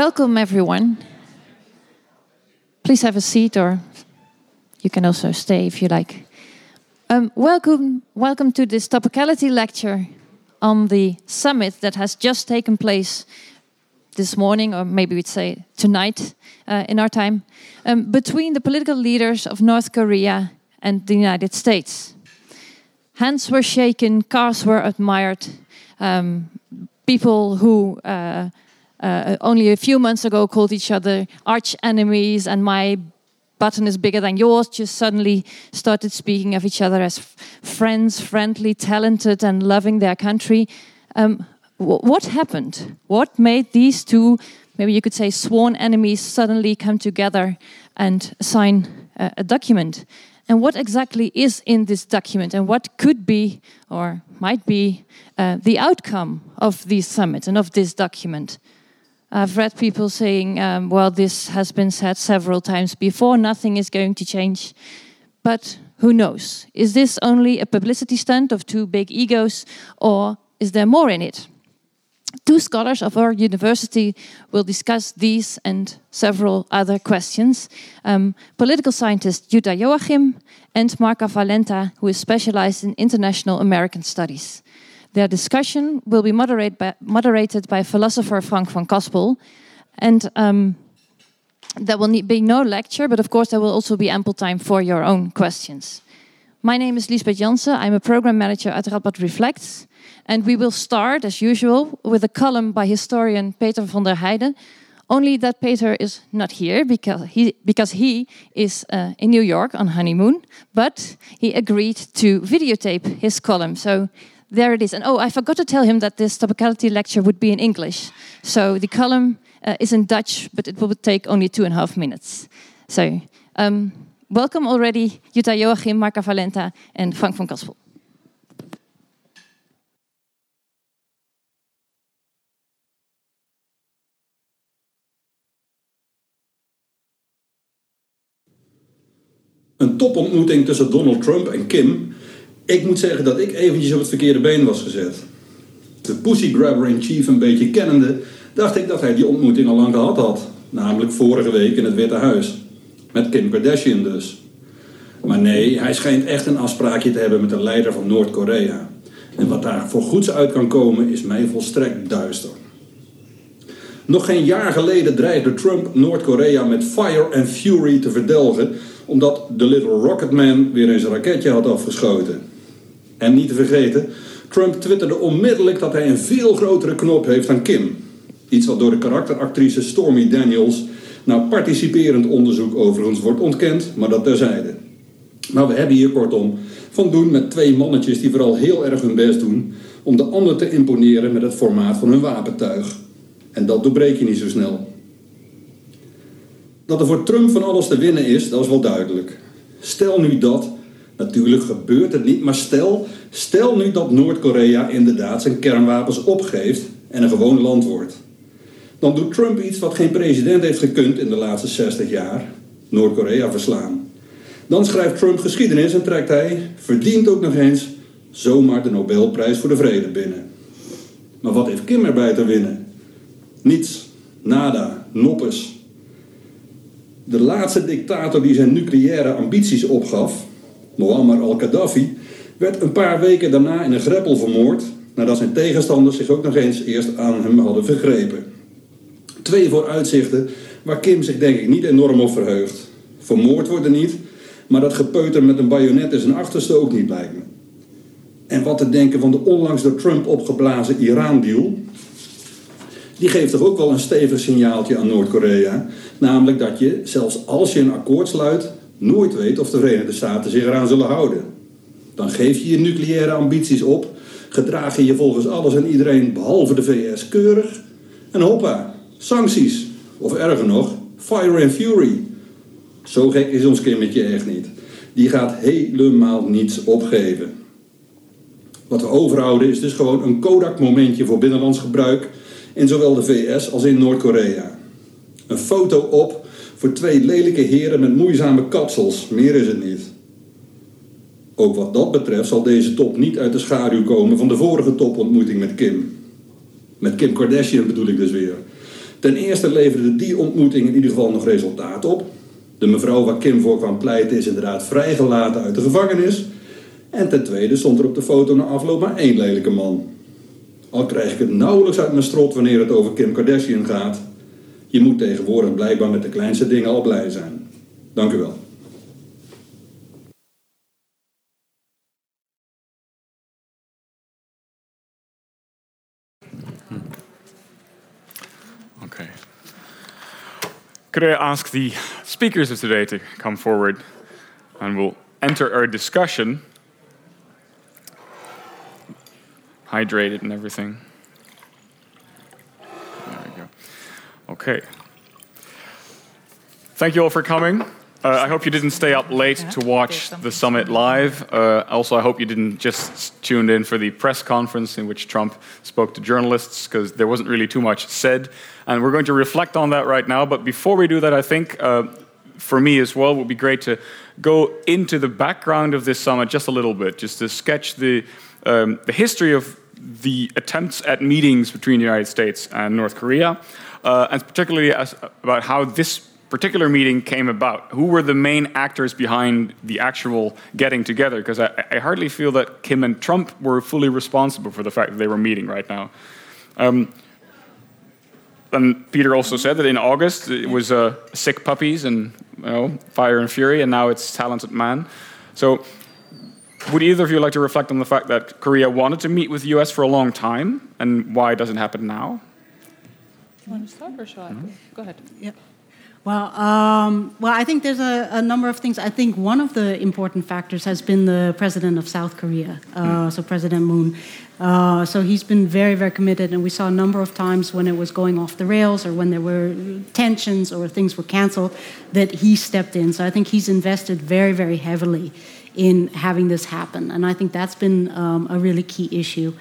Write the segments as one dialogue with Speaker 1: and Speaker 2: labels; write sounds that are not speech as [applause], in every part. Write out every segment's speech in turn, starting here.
Speaker 1: welcome everyone. Please have a seat, or you can also stay if you like. Um, welcome, welcome to this topicality lecture on the summit that has just taken place this morning, or maybe we'd say tonight uh, in our time, um, between the political leaders of North Korea and the United States. Hands were shaken, cars were admired. Um, people who uh, uh, only a few months ago called each other arch enemies and my button is bigger than yours just suddenly started speaking of each other as friends, friendly, talented, and loving their country. Um, what happened? What made these two, maybe you could say, sworn enemies suddenly come together and sign a, a document? And what exactly is in this document, and what could be or might be uh, the outcome of these summits and of this document? I've read people saying, um, well, this has been said several times before, nothing is going to change. But who knows? Is this only a publicity stunt of two big egos, or is there more in it? Two scholars of our university will discuss these and several other questions. Um, political scientist Jutta Joachim and Marca Valenta, who is specialized in international American studies. Their discussion will be moderate by, moderated by philosopher Frank van Kaspel. And um, there will be no lecture, but of course, there will also be ample time for your own questions. My name is Lisbeth Janssen. I'm a program manager at Radboud Reflects. And we will start, as usual, with a column by historian Peter van der Heijden. Only that Peter is not here because he, because he is uh, in New York on honeymoon, but he agreed to videotape his column. So there it is. And oh, I forgot to tell him that this topicality lecture would be in English. So the column uh, is in Dutch, but it will take only two and a half minutes. So um, welcome already, Jutta Joachim, Marca Valenta, and Frank van Kaspel.
Speaker 2: Een topontmoeting tussen Donald Trump en Kim Ik moet zeggen dat ik eventjes op het verkeerde been was gezet. De pussygrabber in chief een beetje kennende, dacht ik dat hij die ontmoeting al lang gehad had. Namelijk vorige week in het Witte Huis. Met Kim Kardashian dus. Maar nee, hij schijnt echt een afspraakje te hebben met de leider van Noord-Korea. En wat daar voor goeds uit kan komen is mij volstrekt duister. Nog geen jaar geleden dreigde Trump Noord-Korea met fire and fury te verdelgen omdat de Little Rocket Man weer eens een raketje had afgeschoten. En niet te vergeten, Trump twitterde onmiddellijk dat hij een veel grotere knop heeft dan Kim. Iets wat door de karakteractrice Stormy Daniels nou participerend onderzoek overigens wordt ontkend, maar dat terzijde. Maar we hebben hier kortom van doen met twee mannetjes die vooral heel erg hun best doen om de ander te imponeren met het formaat van hun wapentuig. En dat doorbreek je niet zo snel. Dat er voor Trump van alles te winnen is, dat is wel duidelijk. Stel nu dat Natuurlijk gebeurt het niet, maar stel, stel nu dat Noord-Korea inderdaad zijn kernwapens opgeeft en een gewoon land wordt. Dan doet Trump iets wat geen president heeft gekund in de laatste 60 jaar: Noord-Korea verslaan. Dan schrijft Trump geschiedenis en trekt hij, verdient ook nog eens, zomaar de Nobelprijs voor de Vrede binnen. Maar wat heeft Kim erbij te winnen? Niets, nada, noppes. De laatste dictator die zijn nucleaire ambities opgaf, Muammar al-Gaddafi, werd een paar weken daarna in een greppel vermoord, nadat zijn tegenstanders zich ook nog eens eerst aan hem hadden vergrepen. Twee vooruitzichten waar Kim zich denk ik niet enorm op verheugt. Vermoord worden niet, maar dat gepeuter met een bajonet is een achterste ook niet lijkt me. En wat te denken van de onlangs door Trump opgeblazen Iran-deal? Die geeft toch ook wel een stevig signaaltje aan Noord-Korea. Namelijk dat je, zelfs als je een akkoord sluit, nooit weet of de Verenigde Staten zich eraan zullen houden. Dan geef je je nucleaire ambities op, gedraag je je volgens alles en iedereen behalve de VS keurig en hoppa, sancties. Of erger nog, fire and fury. Zo gek is ons kindertje echt niet. Die gaat helemaal niets opgeven. Wat we overhouden is dus gewoon een Kodak-momentje voor binnenlands gebruik in zowel de VS als in Noord-Korea. Een foto op voor twee lelijke heren met moeizame kapsels. Meer is het niet. Ook wat dat betreft zal deze top niet uit de schaduw komen van de vorige topontmoeting met Kim. Met Kim Kardashian bedoel ik dus weer. Ten eerste leverde die ontmoeting in ieder geval nog resultaat op. De mevrouw waar Kim voor kwam pleiten is inderdaad vrijgelaten uit de gevangenis. En ten tweede stond er op de foto na afloop maar één lelijke man. Al krijg ik het nauwelijks uit mijn strot wanneer het over Kim Kardashian gaat. Je moet tegenwoordig blijkbaar met de kleinste dingen al blij zijn. Dank u wel.
Speaker 3: Okay. Could I ask the speakers of today to come forward and we'll enter our discussion hydrated and everything. Okay. Thank you all for coming. Uh, I hope you didn't stay up late to watch the summit live. Uh, also, I hope you didn't just tune in for the press conference in which Trump spoke to journalists, because there wasn't really too much said. And we're going to reflect on that right now. But before we do that, I think uh, for me as well, it would be great to go into the background of this summit just a little bit, just to sketch the, um, the history of the attempts at meetings between the United States and North Korea, uh, and particularly as, about how this particular meeting came about. Who were the main actors behind the actual getting together? Because I, I, hardly feel that Kim and Trump were fully responsible for the fact that they were meeting right now. Um, and Peter also said that in August it was uh, sick puppies and you know, fire and fury, and now it's talented man. So would either of you like to reflect on the fact that Korea wanted to meet with the US for a long time and why it doesn't happen now?
Speaker 4: You want to start or shall I? Mm-hmm. Go ahead.
Speaker 5: Yeah. Well, um, well, I think there's a, a, number of things. I think one of the important factors has been the president of South Korea, uh, mm. so President Moon. Uh, so he's been very, very committed, and we saw a number of times when it was going off the rails or when there were tensions or things were canceled that he stepped in. So I think he's invested very, very heavily in having this happen. And I think that's been um, a really key issue.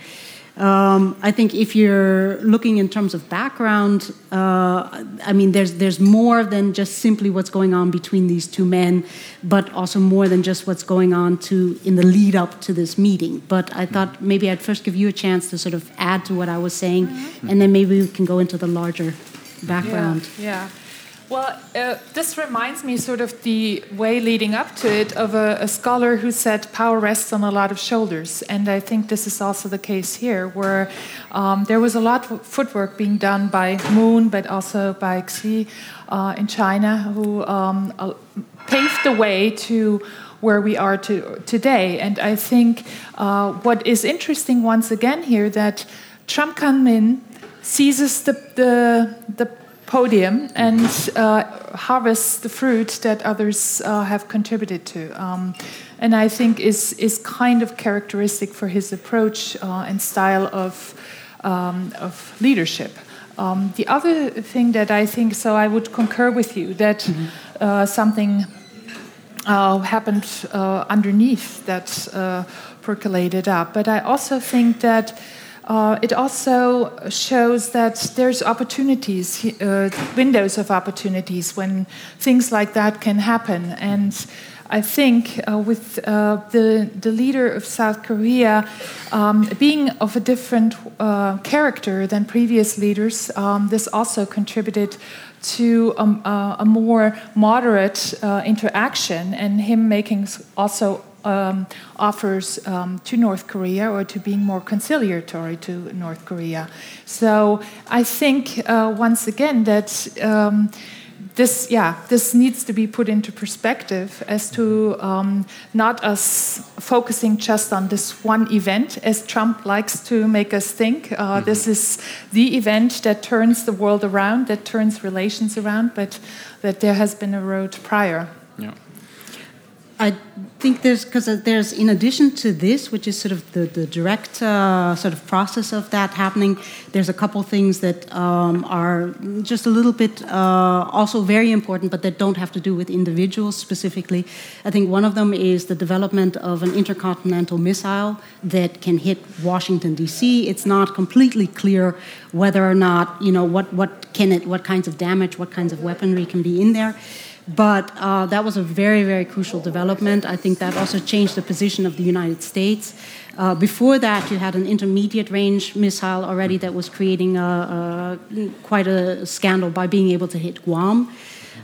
Speaker 5: Um, I think if you're looking in terms of background, uh, I mean, there's there's more than just simply what's going on between these two men, but also more than just what's going on to in the lead up to this meeting. But I thought maybe I'd first give you a chance to sort of add to what I was saying, mm-hmm. and then maybe we can go into the larger background.
Speaker 4: Yeah. yeah. Well, uh, this reminds me sort of the way leading up to it of a, a, scholar who said power rests on a lot of shoulders. And I think this is also the case here, where um, there was a lot of footwork being done by Moon, but also by Xi uh, in China, who um, uh, paved the way to where we are to, today. And I think uh, what is interesting once again here that Trump comes in, seizes the, the, the podium and uh, harvest the fruit that others uh, have contributed to. Um, and I think is is kind of characteristic for his approach uh, and style of um, of leadership. Um, the other thing that I think, so I would concur with you that mm -hmm. something uh, happened uh, underneath that percolated up. But I also think that uh, it also shows that there's opportunities, uh, windows of opportunities when things like that can happen. And I think uh, with uh, the, the leader of South Korea um, being of a different uh, character than previous leaders, um, this also contributed to um, uh, a more moderate interaction and him making also um, offers um, to North Korea or to being more conciliatory to North Korea. So I think uh, once again that. Um, this, yeah, this needs to be put into perspective as to um, not us focusing just on this one event, as Trump likes to make us think. Uh, mm -hmm. This is the event that turns the world around, that turns relations around, but that there has been a road prior.
Speaker 3: Yeah.
Speaker 5: I think there's because there's in addition to this, which is sort of the the direct uh, sort of process of that happening. There's a couple things that um, are just a little bit uh, also very important, but that don't have to do with individuals specifically. I think one of them is the development of an intercontinental missile that can hit Washington D.C. It's not completely clear whether or not you know what what can it what kinds of damage, what kinds of weaponry can be in there. But uh, that was a very, very crucial development. I think that also changed the position of the United States. Uh, before that, you had an intermediate range missile already that was creating a, a, quite a scandal by being able to hit Guam.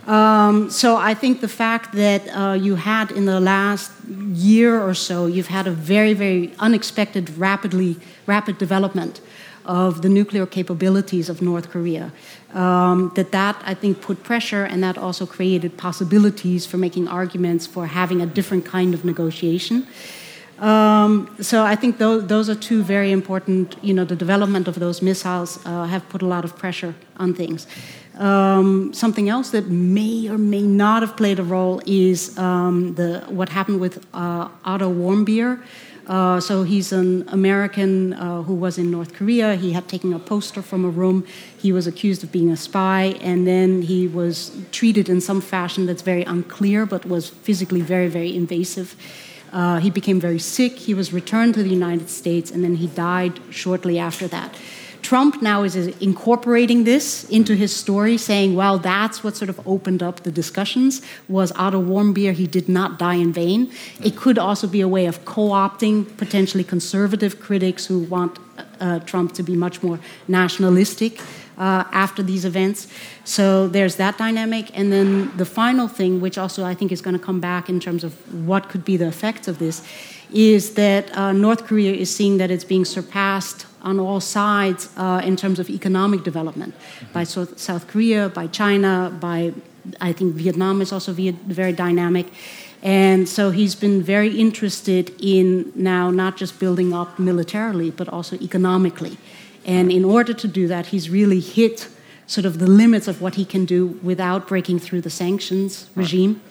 Speaker 5: Um, so I think the fact that uh, you had in the last year or so, you've had a very, very unexpected, rapidly rapid development of the nuclear capabilities of North Korea. Um, that that I think put pressure, and that also created possibilities for making arguments for having a different kind of negotiation. Um, so I think those, those are two very important. You know, the development of those missiles uh, have put a lot of pressure on things. Um, something else that may or may not have played a role is um, the what happened with uh, Otto Warmbier. Uh, so he's an American uh, who was in North Korea. He had taken a poster from a room. He was accused of being a spy, and then he was treated in some fashion that's very unclear, but was physically very, very invasive. Uh, he became very sick. He was returned to the United States, and then he died shortly after that. Trump now is incorporating this into his story, saying, well, that's what sort of opened up the discussions, was Otto Warmbier, he did not die in vain. It could also be a way of co-opting potentially conservative critics who want uh, Trump to be much more nationalistic uh, after these events. So there's that dynamic. And then the final thing, which also I think is going to come back in terms of what could be the effects of this, is that uh, North Korea is seeing that it's being surpassed on all sides uh, in terms of economic development mm-hmm. by South, South Korea, by China, by I think Vietnam is also very dynamic. And so he's been very interested in now not just building up militarily, but also economically. And in order to do that, he's really hit sort of the limits of what he can do without breaking through the sanctions regime.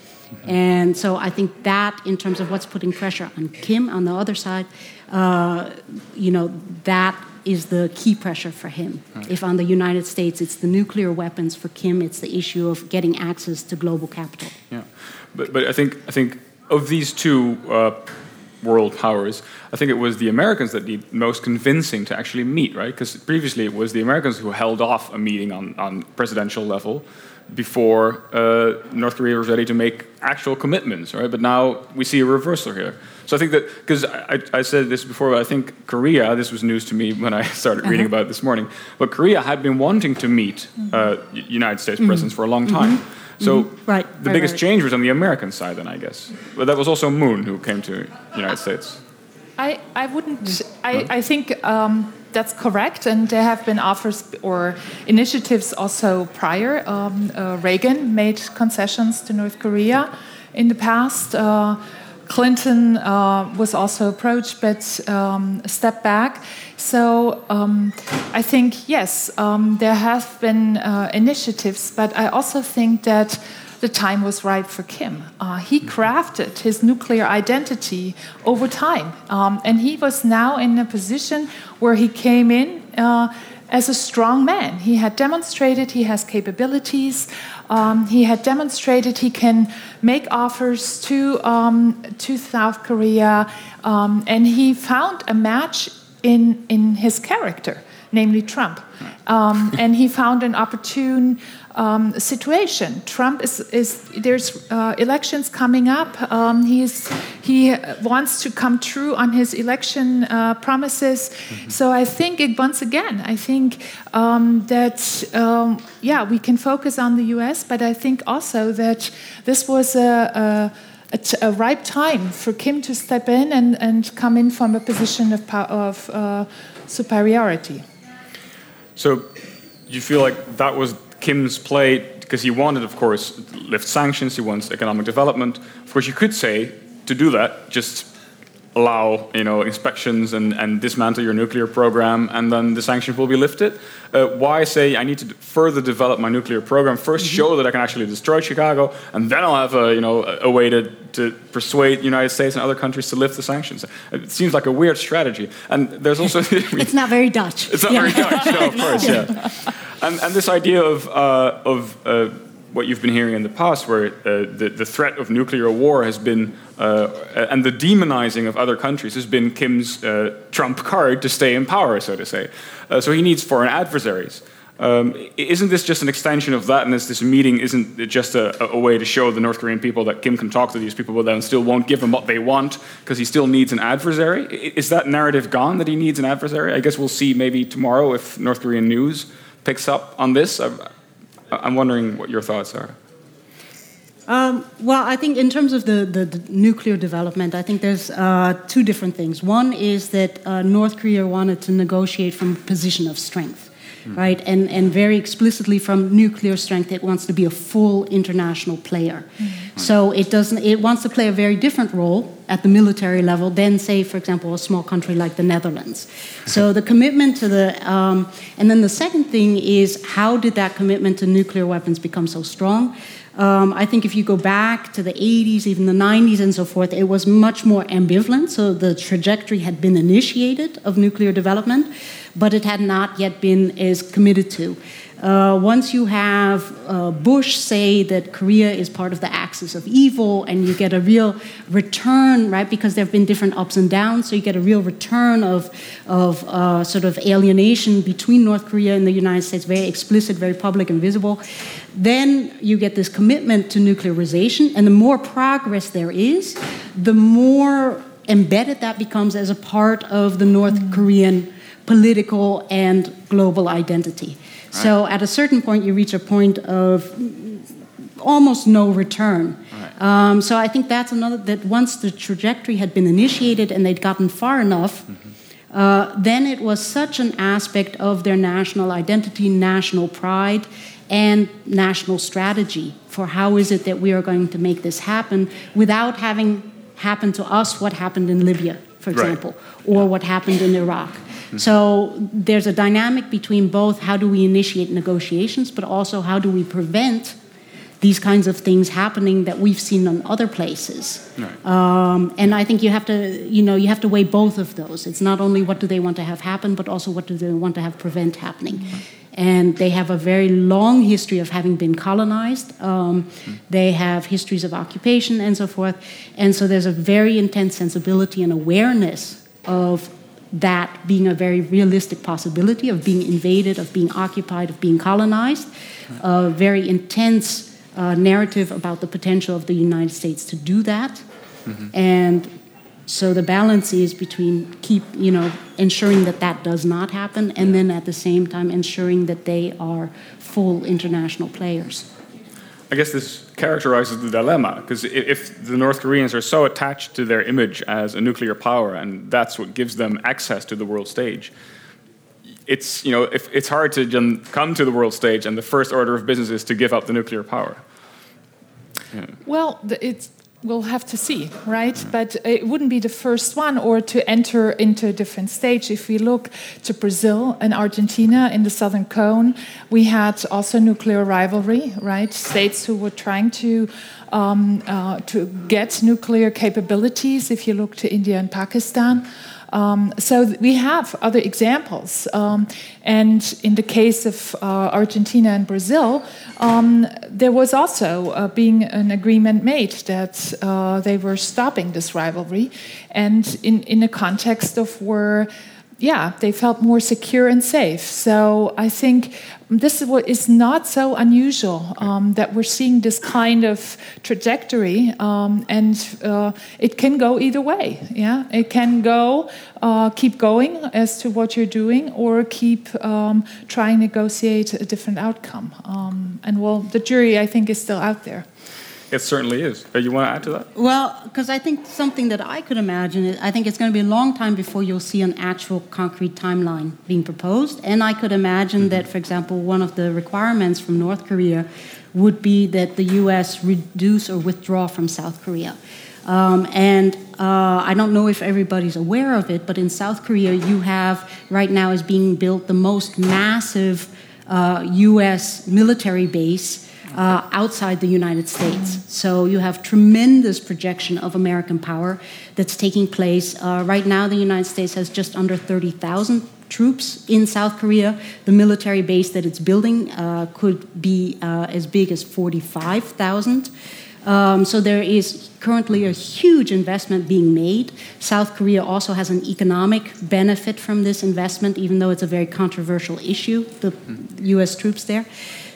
Speaker 5: And so I think that, in terms of what's putting pressure on Kim on the other side, uh, you know, that is the key pressure for him. Right. If on the United States it's the nuclear weapons, for Kim it's the issue of getting access to global capital.
Speaker 3: Yeah, but but I think I think of these two. Uh, world powers, I think it was the Americans that need most convincing to actually meet, right? Because previously it was the Americans who held off a meeting on, on presidential level before uh, North Korea was ready to make actual commitments, right? But now we see a reversal here. So I think that because I, I, said this before, but I think Korea. This was news to me when I [laughs] started uh-huh. reading about it this morning. But Korea had been wanting to meet uh, United States mm-hmm. presidents for a long time. Mm-hmm. So
Speaker 5: mm-hmm. right,
Speaker 3: the
Speaker 5: right,
Speaker 3: biggest
Speaker 5: right.
Speaker 3: change was on the American side, then I guess. But that was also Moon who came to United States.
Speaker 4: I, I wouldn't. I, I think um, that's correct, and there have been offers or initiatives also prior. Um, uh, Reagan made concessions to North Korea in the past. Uh, Clinton uh, was also approached, but um, stepped back. So um, I think, yes, um, there have been uh, initiatives, but I also think that the time was right for Kim. Uh, he crafted his nuclear identity over time, um, and he was now in a position where he came in uh, as a strong man. He had demonstrated he has capabilities. Um, he had demonstrated he can make offers to um, to South Korea, um, and he found a match in in his character, namely Trump, um, and he found an opportune um, situation. Trump is, is there's uh, elections coming up. Um, he's he wants to come true on his election uh, promises. Mm-hmm. So I think it, once again, I think um, that um, yeah, we can focus on the U.S., but I think also that this was a, a a, ripe time for Kim to step in and, and come in from a position of, of uh, superiority.
Speaker 3: So, you feel like that was Kim's play, because he wanted, of course, lift sanctions, he wants economic development. Of course, you could say to do that, just allow you know inspections and, and dismantle your nuclear program, and then the sanctions will be lifted. Uh, why say I need to further develop my nuclear program? 1st mm-hmm. show that I can actually destroy Chicago, and then I'll have a you know a way to, to persuade the United States and other countries to lift the sanctions. It seems like a weird strategy. And there's also [laughs] [laughs]
Speaker 5: it's not very Dutch.
Speaker 3: It's not yeah. very Dutch, no, of course, [laughs] yeah. And, and this idea of, uh, of uh, what you've been hearing in the past, where uh, the, the threat of nuclear war has been, uh, and the demonizing of other countries has been Kim's uh, trump card to stay in power, so to say. Uh, so he needs foreign adversaries. Um, isn't this just an extension of that? And is this meeting isn't just a, a, way to show the North Korean people that Kim can talk to these people, but then still won't give them what they want because he still needs an adversary? Is that narrative gone that he needs an adversary? I guess we'll see maybe tomorrow if North Korean news picks up on this. I'm, I'm wondering what your thoughts are.
Speaker 5: Um, well, I think in terms of the, the, the nuclear development, I think there's uh, two different things. One is that uh, North Korea wanted to negotiate from a position of strength, mm. right? And, and very explicitly from nuclear strength, it wants to be a full international player. Mm. So it doesn't. It wants to play a very different role at the military level than, say, for example, a small country like the Netherlands. So the commitment to the, um, and then the second thing is how did that commitment to nuclear weapons become so strong? Um, I think if you go back to the 80s, even the 90s, and so forth, it was much more ambivalent. So the trajectory had been initiated of nuclear development, but it had not yet been as committed to. Uh, once you have uh, Bush say that Korea is part of the axis of evil, and you get a real return, right? Because there have been different ups and downs, so you get a real return of, of uh, sort of alienation between North Korea and the United States, very explicit, very public, and visible. Then you get this commitment to nuclearization, and the more progress there is, the more embedded that becomes as a part of the North Korean political and global identity. So at a certain point, you reach a point of almost no return. Right. Um, so I think that's another that once the trajectory had been initiated and they'd gotten far enough, mm-hmm. uh, then it was such an aspect of their national identity, national pride, and national strategy for how is it that we are going to make this happen without having happened to us what happened in Libya, for example, right. or what happened in Iraq. So there's a dynamic between both how do we initiate negotiations, but also how do we prevent these kinds of things happening that we've seen in other places. Right. Um, and I think you have to, you know, you have to weigh both of those. It's not only what do they want to have happen, but also what do they want to have prevent happening. Mm-hmm. And they have a very long history of having been colonized. Um, mm-hmm. They have histories of occupation and so forth. And so there's a very intense sensibility and awareness of that being a very realistic possibility of being invaded, of being occupied, of being colonized. A very intense uh, narrative about the potential of the United States to do that. Mm-hmm. And so the balance is between keep, you know, ensuring that that does not happen, and then at the same time ensuring that they are full international players.
Speaker 3: I guess this characterizes the dilemma because if the North Koreans are so attached to their image as a nuclear power and that's what gives them access to the world stage, it's you know if, it's hard to come to the world stage and the first order of business is to give up the nuclear power.
Speaker 4: Yeah. Well, it's we'll have to see, right? But it wouldn't be the first one or to enter into a different stage. If we look to Brazil and Argentina in the Southern Cone, we had also nuclear rivalry, right? States who were trying to um, uh, to get nuclear capabilities. If you look to India and Pakistan. Um, so we have other examples. Um, and in the case of uh, Argentina and Brazil, um, there was also uh, being an agreement made that uh, they were stopping this rivalry, and in, in a context of where yeah, they felt more secure and safe. So I think this is what is not so unusual um, that we're seeing this kind of trajectory, um, and uh, it can go either way. Yeah, it can go, uh, keep going as to what you're doing, or keep um, trying to negotiate a different outcome. Um, and well, the jury, I think, is still out there.
Speaker 3: It certainly is. Uh, you want to add to that?
Speaker 5: Well, because I think something that I could imagine, is, I think it's going to be a long time before you'll see an actual concrete timeline being proposed. And I could imagine mm-hmm. that, for example, one of the requirements from North Korea would be that the U.S. reduce or withdraw from South Korea. Um, and uh, I don't know if everybody's aware of it, but in South Korea, you have right now is being built the most massive uh, U.S. military base uh, outside the United States. So you have tremendous projection of American power that's taking place. Uh, right now, the United States has just under 30,000 troops in South Korea. The military base that it's building uh, could be uh, as big as 45,000. Um, so there is currently a huge investment being made. South Korea also has an economic benefit from this investment, even though it's a very controversial issue, the U.S. troops there.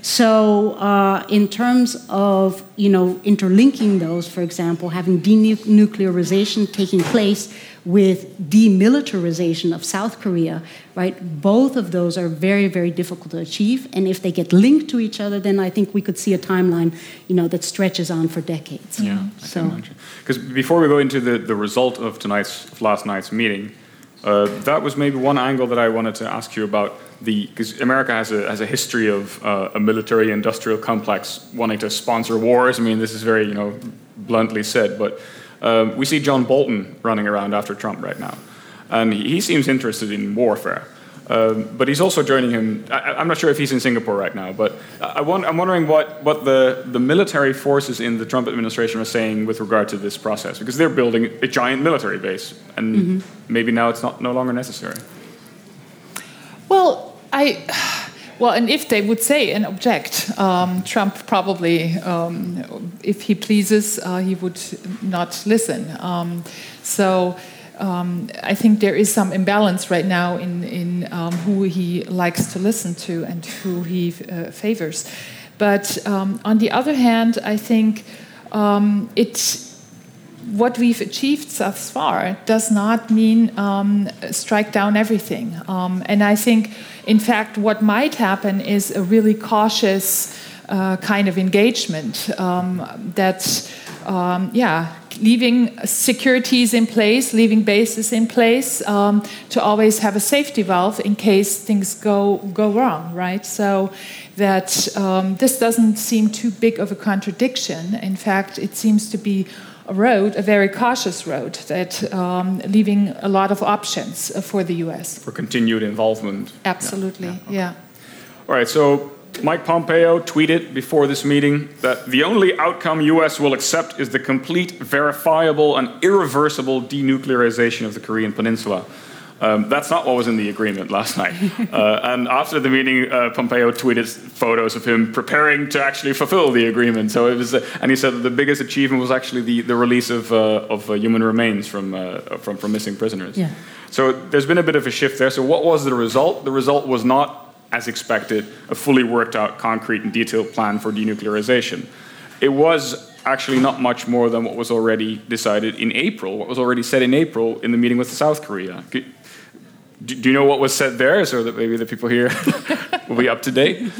Speaker 5: So, uh, in terms of you know interlinking those, for example, having denuclearization taking place with demilitarization of South Korea, right? Both of those are very, very difficult to achieve. And if they get linked to each other, then I think we could see a timeline, you know, that stretches on for decades.
Speaker 3: Yeah, so because before we go into the, the result of tonight's of last night's meeting, uh, that was maybe one angle that I wanted to ask you about the because America has a has a history of uh, a military industrial complex wanting to sponsor wars. I mean, this is very you know bluntly said, but um, we see John Bolton running around after Trump right now, and he, he seems interested in warfare. Um, but he's also joining him. I, am not sure if he's in Singapore right now, but I am wondering what, what the, the military forces in the Trump administration are saying with regard to this process, because they're building a giant military base, and mm-hmm. maybe now it's not no longer necessary.
Speaker 4: Well, I. Well, and if they would say and object, um, Trump probably, um, if he pleases, uh, he would not listen. Um, so um, I think there is some imbalance right now in, in um, who he likes to listen to and who he uh, favors. But um, on the other hand, I think it what we've achieved thus far does not mean um, strike down everything. Um, and I think, in fact, what might happen is a really cautious uh, kind of engagement um, um, yeah, leaving securities in place, leaving bases in place um, to always have a safety valve in case things go, go wrong, right? So that um, this doesn't seem too big of a contradiction. In fact, it seems to be a road, a very cautious road, that um, leaving a lot of options for the U.S.
Speaker 3: For continued involvement.
Speaker 4: Absolutely, yeah. yeah.
Speaker 3: All right, so Mike Pompeo tweeted before this meeting that the only outcome U.S. will accept is the complete, verifiable, and irreversible denuclearization of the Korean Peninsula. Um, that's not what was in the agreement last night. [laughs] Uh, and after the meeting, uh, Pompeo tweeted photos of him preparing to actually fulfill the agreement. So it was, uh, and he said that the biggest achievement was actually the, the release of, uh, of uh, human remains from, uh, from, from missing prisoners.
Speaker 5: Yeah.
Speaker 3: So there's been a bit of a shift there. So what was the result? The result was not, as expected, a fully worked out, concrete, and detailed plan for denuclearization. It was actually not much more than what was already decided in April, what was already said in April in the meeting with South Korea. Do, do, you know what was said there, so that maybe the people here [laughs] will be up to date?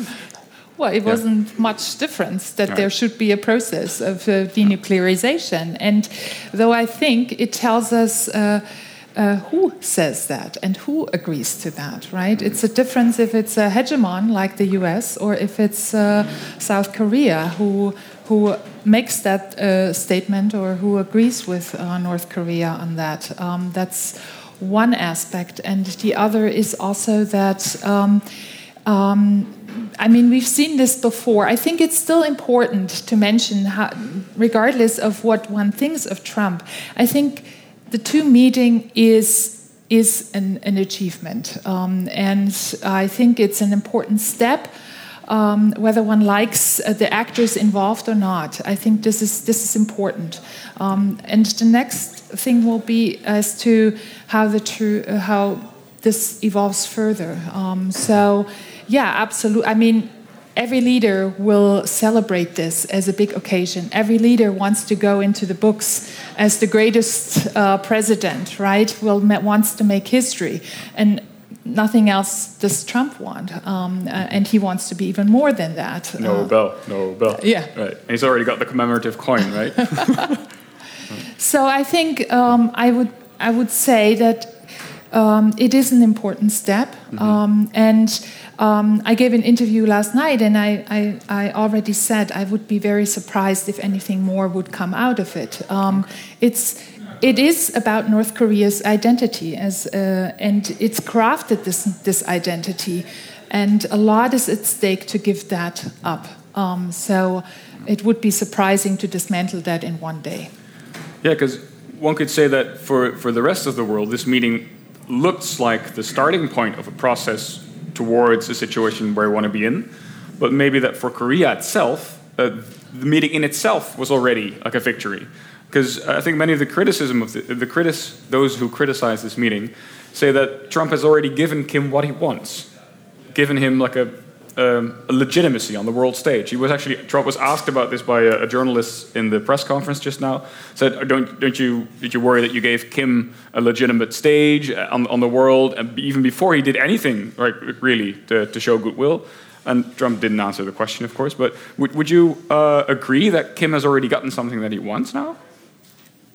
Speaker 4: Well, it wasn't yeah. much difference that right. there should be a process of uh, denuclearization. And though I think it tells us uh, uh, who says that and who agrees to that, right? It's a difference if it's a hegemon like the US or if it's uh, South Korea who, who makes that uh, statement or who agrees with uh, North Korea on that. Um, that's one aspect, and the other is also that. Um, um, I mean, we've seen this before. I think it's still important to mention, how, regardless of what one thinks of Trump. I think the two meeting is is an, an achievement, um, and I think it's an important step. Um, whether one likes uh, the actors involved or not, I think this is this is important. Um, and the next thing will be as to how the true uh, how this evolves further. Um, so, yeah, absolutely. I mean, every leader will celebrate this as a big occasion. Every leader wants to go into the books as the greatest uh, president, right? Will wants to make history, and nothing else does Trump want, um, uh, and he wants to be even more than that.
Speaker 3: No uh, bell, Nobel.
Speaker 4: Yeah,
Speaker 3: right. And he's already got the commemorative coin, right? [laughs]
Speaker 4: So I think um, I would I would say that um, it is an important step, mm -hmm. um, and um, I gave an interview last night, and I, I, I, already said I would be very surprised if anything more would come out of it. Um, it's it is about North Korea's identity, as uh, and it's crafted this this identity, and a lot is at stake to give that up. Um, so it would be surprising to dismantle that in one day.
Speaker 3: Yeah, because one could say that for, for the rest of the world, this meeting looks like the starting point of a process towards a situation where we want to be in. But maybe that for Korea itself, uh, the meeting in itself was already like a victory. Because I think many of the criticism of the, the those who criticize this meeting, say that Trump has already given Kim what he wants, given him like a, um, legitimacy on the world stage. He was actually Trump was asked about this by a, a, journalist in the press conference just now. Said, "Don't don't you did you worry that you gave Kim a legitimate stage on, on the world, and even before he did anything, right, really to, to show goodwill?" And Trump didn't answer the question, of course. But would, would you uh, agree that Kim has already gotten something that he wants now?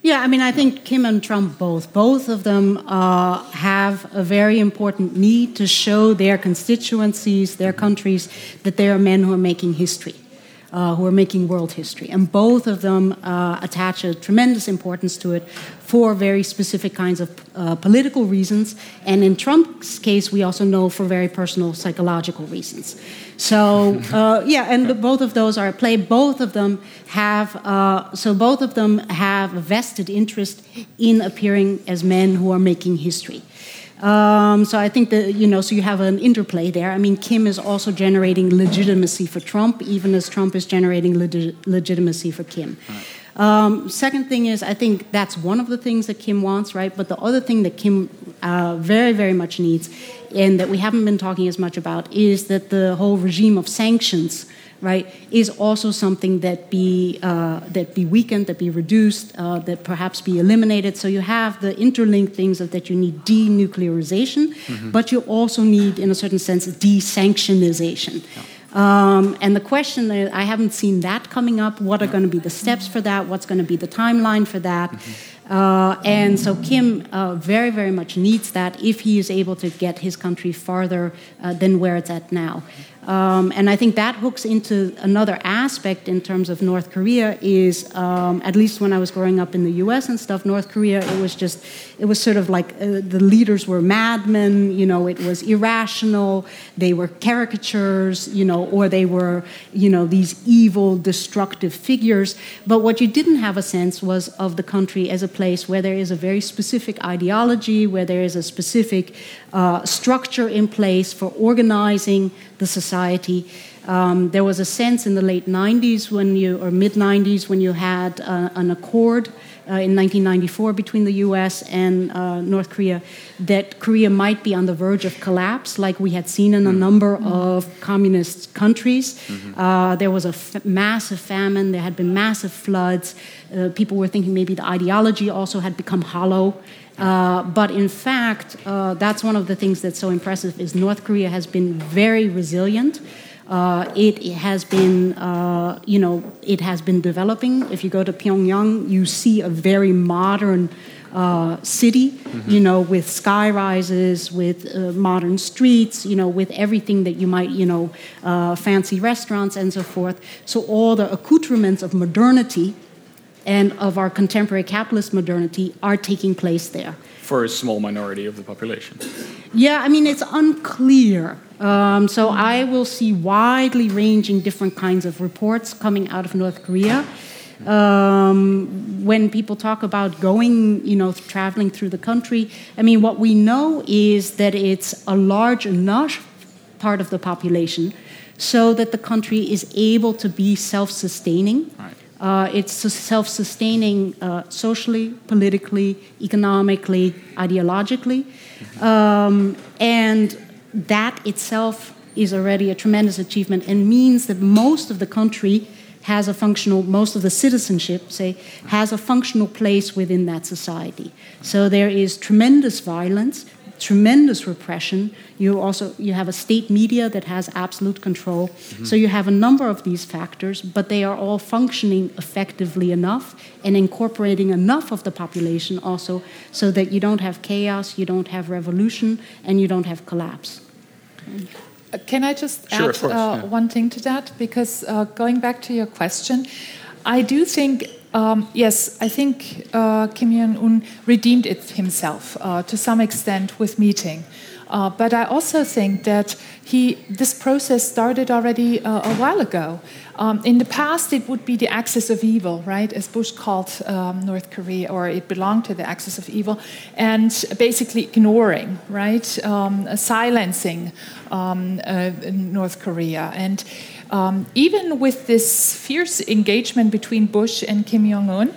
Speaker 5: Yeah, I mean, I think Kim and Trump both, both of them uh, have a very important need to show their constituencies, their countries, that they are men who are making history uh, who are making world history. And both of them uh, attach a tremendous importance to it for very specific kinds of uh, political reasons. And in Trump's case, we also know for very personal psychological reasons. So, uh, [laughs] yeah, and the, both of those are at play. Both of them have, uh, so both of them have a vested interest in appearing as men who are making history. Um, so I think that, you know, so you have an interplay there. I mean, Kim is also generating legitimacy for Trump, even as Trump is generating legitimacy for Kim. Right. Um, second thing is, I think that's one of the things that Kim wants, right? But the other thing that Kim uh, very, very much needs, and that we haven't been talking as much about, is that the whole regime of sanctions right, is also something that be uh, that be weakened, that be reduced, uh, that perhaps be eliminated. So you have the interlinked things of that you need denuclearization, mm-hmm. but you also need, in a certain sense, desanctionization. Yeah. Um, and the question that I haven't seen that coming up. What are going to be the steps for that? What's going to be the timeline for that? Mm-hmm. Uh, and so Kim uh, very, very much needs that if he is able to get his country farther uh, than where it's at now. Um, and I think that hooks into another aspect in terms of North Korea is, um, at least when I was growing up in the U.S. and stuff, North Korea, it was just, it was sort of like uh, the leaders were madmen, you know, it was irrational, they were caricatures, you know, or they were, you know, these evil, destructive figures. But what you didn't have a sense was of the country as a place where there is a very specific ideology, where there is a specific uh, structure in place for organizing the society. Um, there was a sense in the late 90s when you, or mid 90s, when you had uh, an accord in 1994 between the US and uh, North Korea that Korea might be on the verge of collapse, like we had seen in a mm-hmm. number of communist countries. Mm-hmm. Uh, there was a f- massive famine, there had been massive floods. Uh, people were thinking maybe the ideology also had become hollow. Uh, but in fact, uh, that's one of the things that's so impressive is North Korea has been very resilient. Uh, it, it, has been, uh, you know, it has been developing. If you go to Pyongyang, you see a very modern uh, city, mm-hmm. you know, with sky rises, with uh, modern streets, you know, with everything that you might, you know, uh, fancy restaurants and so forth. So all the accoutrements of modernity and of our contemporary capitalist modernity are taking place there.
Speaker 3: For a small minority of the population.
Speaker 5: Yeah, I mean, it's unclear. Um, so I will see widely ranging different kinds of reports coming out of North Korea. Um, when people talk about going, you know, traveling through the country, I mean, what we know is that it's a large enough part of the population so that the country is able to be self sustaining. Right. Uh, it's self sustaining uh, socially, politically, economically, ideologically. Um, and that itself is already a tremendous achievement and means that most of the country has a functional, most of the citizenship, say, has a functional place within that society. So there is tremendous violence, tremendous repression. You also you have a state media that has absolute control. Mm-hmm. So you have a number of these factors, but they are all functioning effectively enough and incorporating enough of the population also so that you don't have chaos, you don't have revolution, and you don't have collapse.
Speaker 4: Uh, can I just sure, add uh, yeah. one thing to that? Because uh, going back to your question, I do think um, yes, I think uh, Kim Jong Un redeemed it himself uh, to some extent with meeting. Uh, but I also think that he, this process started already uh, a while ago. Um, in the past, it would be the axis of evil, right, as Bush called um, North Korea, or it belonged to the axis of evil, and basically ignoring, right, um, silencing um, uh, North Korea. And um, even with this fierce engagement between Bush and Kim Jong un,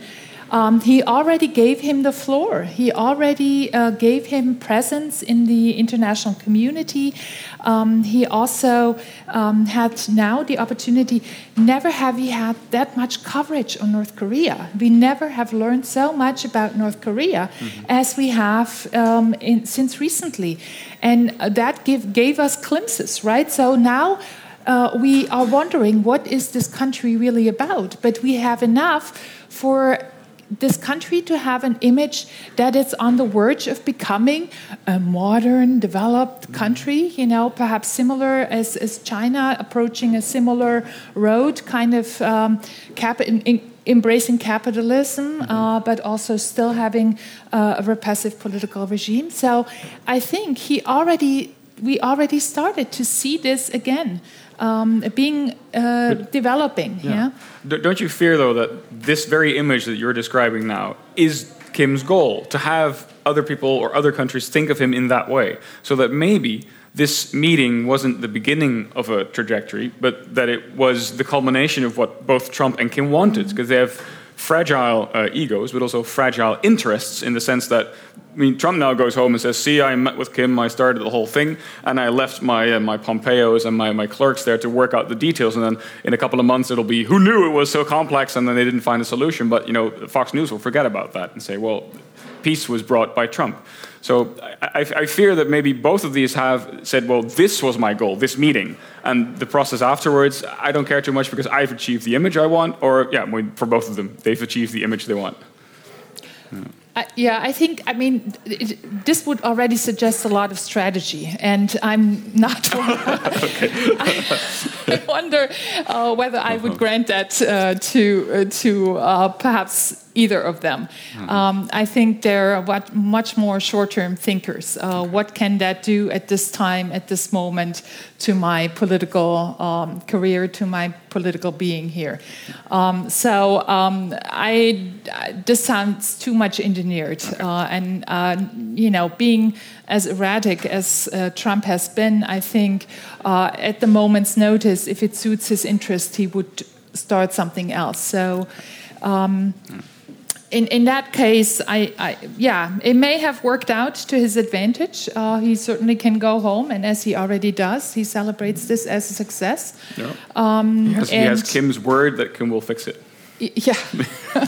Speaker 4: um, he already gave him the floor. He already uh, gave him presence in the international community. Um, he also um, had now the opportunity. Never have we had that much coverage on North Korea. We never have learned so much about North Korea mm-hmm. as we have um, in, since recently, and that give, gave us glimpses, right? So now. Uh, we are wondering what is this country really about but we have enough for this country to have an image that it's on the verge of becoming a modern, developed country, you know, perhaps similar as, as China approaching a similar road, kind of um, cap in, in, embracing capitalism, uh, but also still having uh, a repressive political regime. So I think he already, we already started to see this again um, being uh, but, developing. Yeah.
Speaker 3: yeah. Don't you fear though that this very image that you're describing now is Kim's goal to have other people or other countries think of him in that way, so that maybe this meeting wasn't the beginning of a trajectory, but that it was the culmination of what both Trump and Kim wanted, because mm-hmm. they have fragile uh, egos, but also fragile interests in the sense that I mean, Trump now goes home and says, "See, I met with Kim. I started the whole thing, and I left my uh, my Pompeos and my, my clerks there to work out the details. And then in a couple of months, it'll be who knew it was so complex, and then they didn't find a solution. But you know, Fox News will forget about that and say, well, peace was brought by Trump. So I, I, fear that maybe both of these have said, well, this was my goal, this meeting, and the process afterwards, I don't care too much because I've achieved the image I want, or yeah, for both of them, they've achieved the image they want.
Speaker 4: Yeah. I, yeah, I think, I mean, it, this would already suggest a lot of strategy, and I'm not. [laughs] [laughs] I, I, wonder uh, whether I would grant that uh, to, uh, to uh, perhaps either of them. Mm-hmm. Um, I think they're what, much more short term thinkers. Uh, what can that do at this time, at this moment, to my political um, career, to my political being here? Um, so um, I, this sounds too much engineered. Uh, and, uh, you know, being as erratic as uh, Trump has been, I think uh, at the moment's notice, if it suits his interest, he would start something else. So. Mm in, in that case, I, I, yeah, it may have worked out to his advantage. Uh, he certainly can go home, and as he already does, he celebrates this as a success.
Speaker 3: Yeah. Um, he, has, he has Kim's word that Kim will fix it.
Speaker 4: Yeah. [laughs]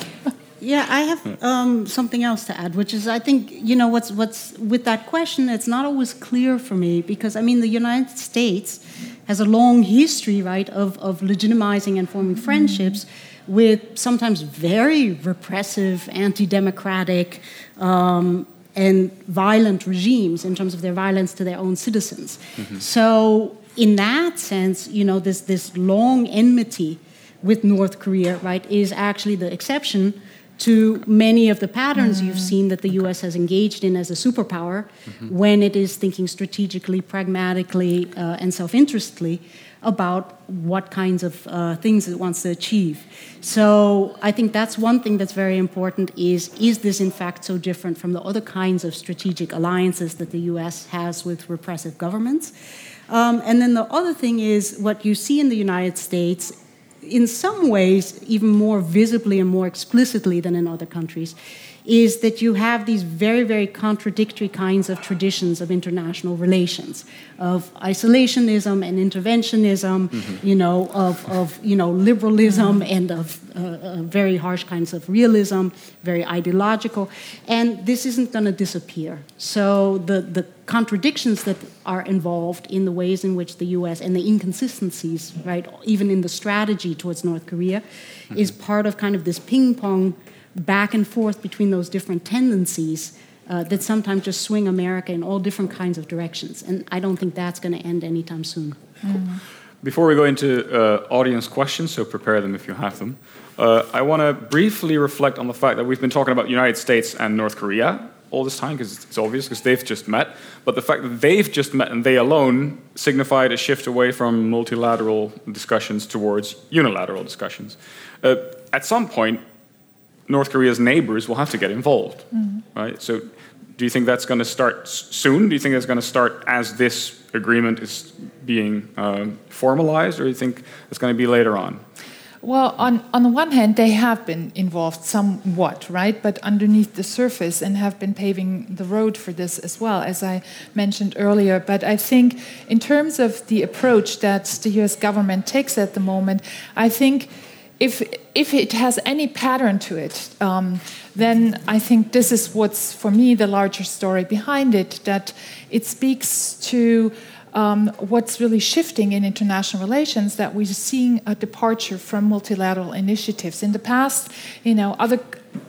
Speaker 5: yeah, I have um, something else to add, which is I think you know what's what's with that question. It's not always clear for me because I mean the United States has a long history, right, of of legitimizing and forming friendships. With sometimes very repressive, anti democratic, um, and violent regimes in terms of their violence to their own citizens. Mm-hmm. So, in that sense, you know, this, this long enmity with North Korea, right, is actually the exception to many of the patterns you've seen that the US has engaged in as a superpower mm-hmm. when it is thinking strategically, pragmatically, uh, and self interestedly about what kinds of uh, things it wants to achieve. So I think that's one thing that's very important is is this in fact so different from the other kinds of strategic alliances that the US has with repressive governments? Um, and then the other thing is what you see in the United States in some ways even more visibly and more explicitly than in other countries is that you have these very, very contradictory kinds of traditions of international relations, of isolationism and interventionism, mm-hmm. you know, of, of you know, liberalism mm-hmm. and of uh, uh, very harsh kinds of realism, very ideological. And this isn't going to disappear. So the, the contradictions that are involved in the ways in which the US and the inconsistencies, right, even in the strategy towards North Korea, mm-hmm. is part of kind of this ping pong back and forth between those different tendencies uh, that sometimes just swing America in all different kinds of directions. And I don't think that's going to end anytime soon.
Speaker 3: Before we go into uh, audience questions, so prepare them if you have them, uh, I want to briefly reflect on the fact that we've been talking about United States and North Korea all this time because it's obvious because they've just met. But the fact that they've just met and they alone signified a shift away from multilateral discussions towards unilateral discussions. Uh, at some point, North Korea's neighbors will have to get involved, mm-hmm. right? So do you think that's going to start soon? Do you think it's going to start as this agreement is being um, formalized, or do you think it's going to be later on?
Speaker 4: Well, on, on the one hand, they have been involved somewhat, right? But underneath the surface and have been paving the road for this as well, as I mentioned earlier. But I think, in terms of the approach that the US government takes at the moment, I think if, if it has any pattern to it, um, then I think this is what's, for me, the larger story behind it that it speaks to um, what's really shifting in international relations that we're seeing a departure from multilateral initiatives. In the past, you know, other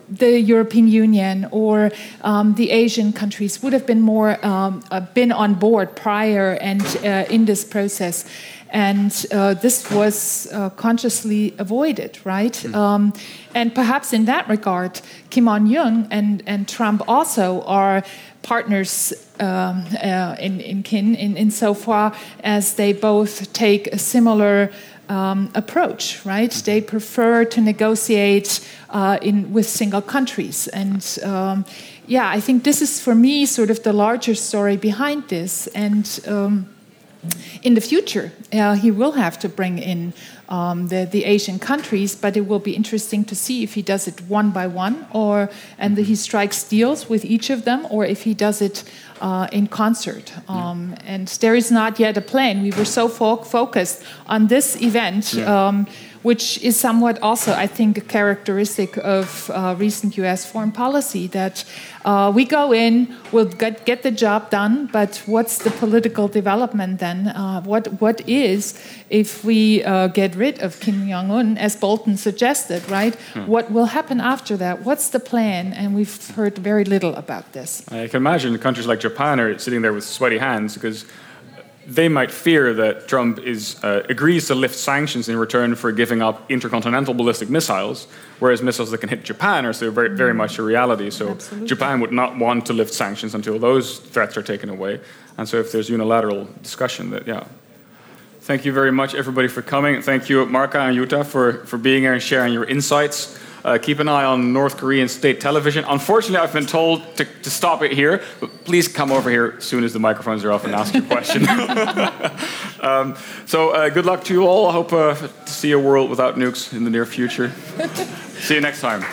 Speaker 4: the European Union or um, the Asian countries would have been more um, uh, been on board prior and uh, in this process, and uh, this was uh, consciously avoided, right? Mm. Um, and perhaps in that regard, Kim Jong Un and and Trump also are partners um, uh, in, in kin in, in so far as they both take a similar um, approach, right? They prefer to negotiate uh, in with single countries, and um, yeah, I think this is for me sort of the larger story behind this. And um, in the future, uh, he will have to bring in um, the, the Asian countries, but it will be interesting to see if he does it one by one, or and he strikes deals with each of them, or if he does it uh, in concert. Um, yeah. And there is not yet a plan. We were so fo focused on this event. Yeah. Um, which is somewhat also, I think, a characteristic of uh, recent US foreign policy that uh, we go in, we'll get, get, the job done, but what's the political development then? Uh, what, what is, if we uh, get rid of Kim Jong un, as Bolton suggested, right? Hmm. What will happen after that? What's the plan? And we've heard very little about this.
Speaker 3: I can imagine countries like Japan are sitting there with sweaty hands because they might fear that Trump is, uh, agrees to lift sanctions in return for giving up intercontinental ballistic missiles, whereas missiles that can hit Japan are still very, very much a reality. So Absolutely. Japan would not want to lift sanctions until those threats are taken away. And so if there's unilateral discussion, that yeah. Thank you very much, everybody, for coming. Thank you, Marka and Yuta, for, for being here and sharing your insights. Uh, keep an eye on North Korean state television. Unfortunately, I've been told to, to, stop it here, but please come over here as soon as the microphones are off and ask your question. [laughs] um, so, uh, good luck to you all. I hope uh, to see a world without nukes in the near future. see you next time.